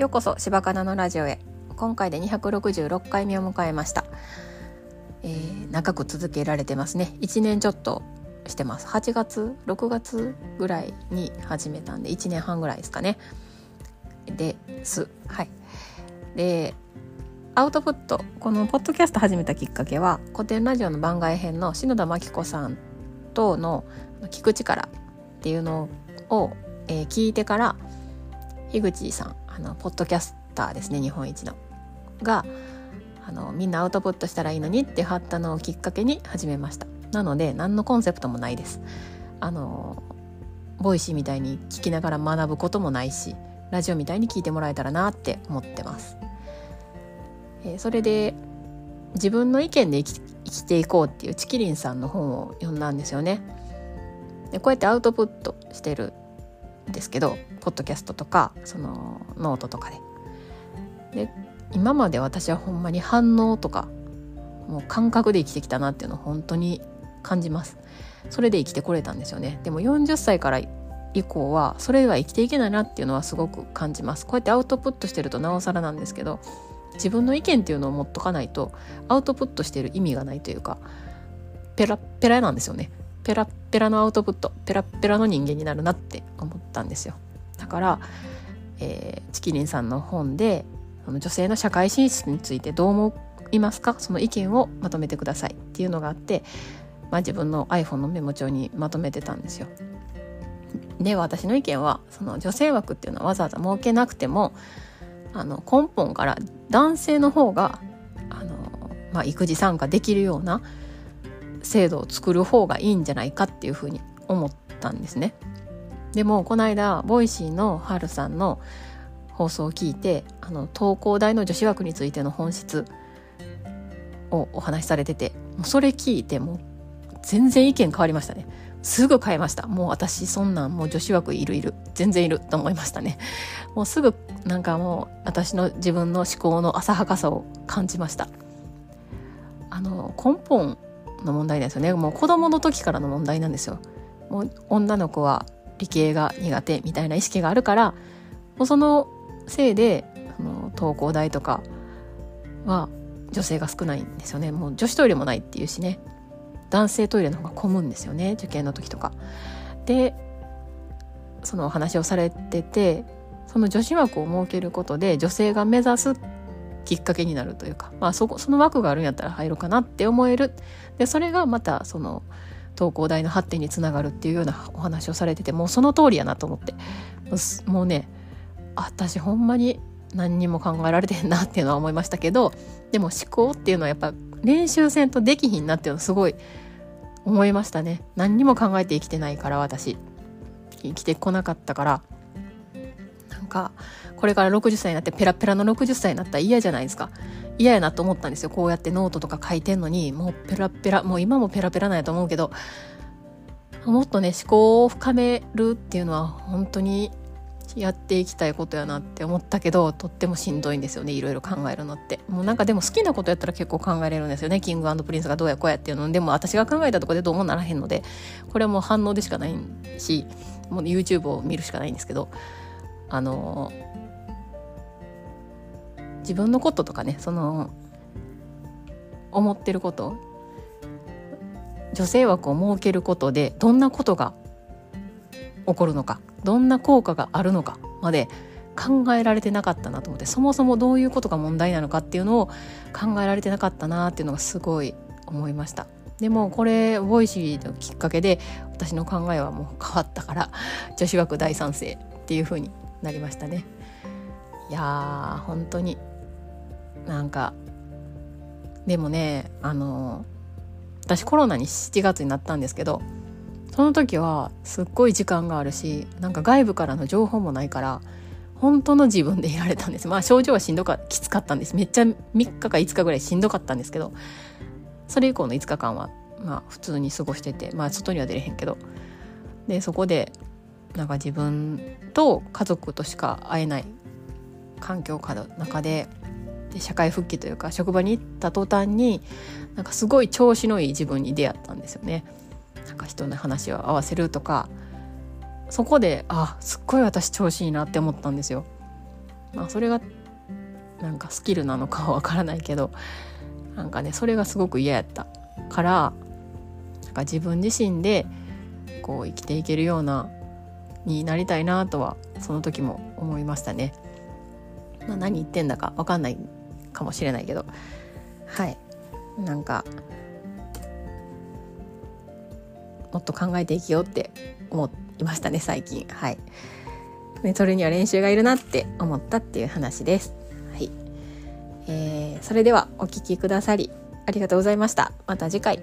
ようこそ柴かなのラジオへ。今回で266回目を迎えました、えー、長く続けられてますね。1年ちょっとしてます。8月6月ぐらいに始めたんで1年半ぐらいですかね。です。はい。でアウトプットこのポッドキャスト始めたきっかけは古典ラジオの番外編の篠田真紀子さんとの「聞く力」っていうのを、えー、聞いてから樋口さんあのポッドキャスターですね日本一の。があのみんなアウトプットしたらいいのにって貼ったのをきっかけに始めました。なので何のコンセプトもないです。あのボイシーみたいに聞きながら学ぶこともないしラジオみたいに聞いてもらえたらなって思ってます、えー、それで自分の意見で生き生きていこうっていうちきりんさんの本を読んだんですよね。でこうやってアウトプットしてるですけどポッドキャストとかそのノートとかで。で今まで私はほんまに反応とかもう感覚で生きてきたなっていうのを本当に感じます。それで生きてこれたんですよね。でも40歳から以降はそれでは生きていけないなっていうのはすごく感じます。こうやってアウトプットしてるとなおさらなんですけど自分の意見っていうのを持っとかないとアウトプットしてる意味がないというかペラペラなんですよね。ペラペラのアウトプットペラペラの人間になるなって思ったんですよだから、えー、チキリンさんの本でその女性の社会進出についてどう思いますか？その意見をまとめてくださいっていうのがあって、まあ、自分の iPhone のメモ帳にまとめてたんですよ。で私の意見はその女性枠っていうのはわざわざ設けなくてもあの根本から男性の方があの、まあ、育児参加できるような制度を作る方がいいんじゃないかっていうふうに思ったんですね。でもこの間ボイシーのハルさんの放送を聞いてあの東工大の女子枠についての本質をお話しされててもうそれ聞いてもう全然意見変わりましたね。すぐ変えました。もう私そんなんもう女子枠いるいる。全然いると思いましたね。もうすぐなんかもう私の自分の思考の浅はかさを感じました。あの根本の問題ですよね。もう子供の時からの問題なんですよ。もう女の子は理系が苦手みたいな意識があるからもうそのせいでその東工大とかは女性が少ないんですよね。もう女子トイレもないっていうしね。男性トイレの方が混むんですよね。受験の時とか。でそのお話をされててその女子枠を設けることで女性が目指すきっかけになるというか、まあ、そこその枠があるんやったら入ろうかなって思える。でそれがまたその東工大の発展につながるっていうようなお話をされててもうその通りやなと思って。もうね私ほんまに何にも考えられてんなっていうのは思いましたけどでも思考っていうのはやっぱ練習せんとできひんなっていうのすごい思いましたね。何にも考えて生きてないから私。生きてこなかったから。かこれから60歳になってペラペラの60歳になったら嫌じゃないですか。嫌やなと思ったんですよ。こうやってノートとか書いてんのにもうペラペラもう今もペラペラなんやと思うけど。もっとね思考を深めるっていうのは本当にやっていきたいことやなって思ったけどとってもしんどいんですよねいろいろ考えるのって。もうなんかでも好きなことやったら結構考えれるんですよね。キングプリンスがどうやこうやっていうの。でも私が考えたとこでどうもならへんのでこれはもう反応でしかないしもう YouTube を見るしかないんですけど。あの自分のこととかねその思ってること女性枠を設けることでどんなことが起こるのかどんな効果があるのかまで考えられてなかったなと思ってそもそもどういうことが問題なのかっていうのを考えられてなかったなっていうのがすごい思いました。でもこれボイシーのきっかけで私の考えはもう変わったから女子枠大賛成っていう風になりましたね。いやー本当に。なんかでもねあの私コロナに7月になったんですけどその時はすっごい時間があるしなんか外部からの情報もないから本当の自分でいられたんです。まあ症状はしんどかきつかったんです。めっちゃ3日か5日ぐらいしんどかったんですけどそれ以降の5日間はまあ普通に過ごしててまあ外には出れへんけど。でそこでなんか自分と家族としか会えない環境下の中でで社会復帰というか職場に行った途端になんかすごい調子のいい自分に出会ったんですよね。なんか人の話を合わせるとかそこであすっごい私調子いいなって思ったんですよ。まあそれがなんかスキルなのかはわからないけどなんかねそれがすごく嫌やったからなんか自分自身でこう生きていけるようなになりたいなとはその時も思いましたね。まあ、何言ってんだか分かんないかもしれないけどはいなんかもっと考えていきようって思いましたね最近はい。ね、それには練習がいるなって思ったっていう話です。はい。えー、それではお聴きくださりありがとうございました。また次回。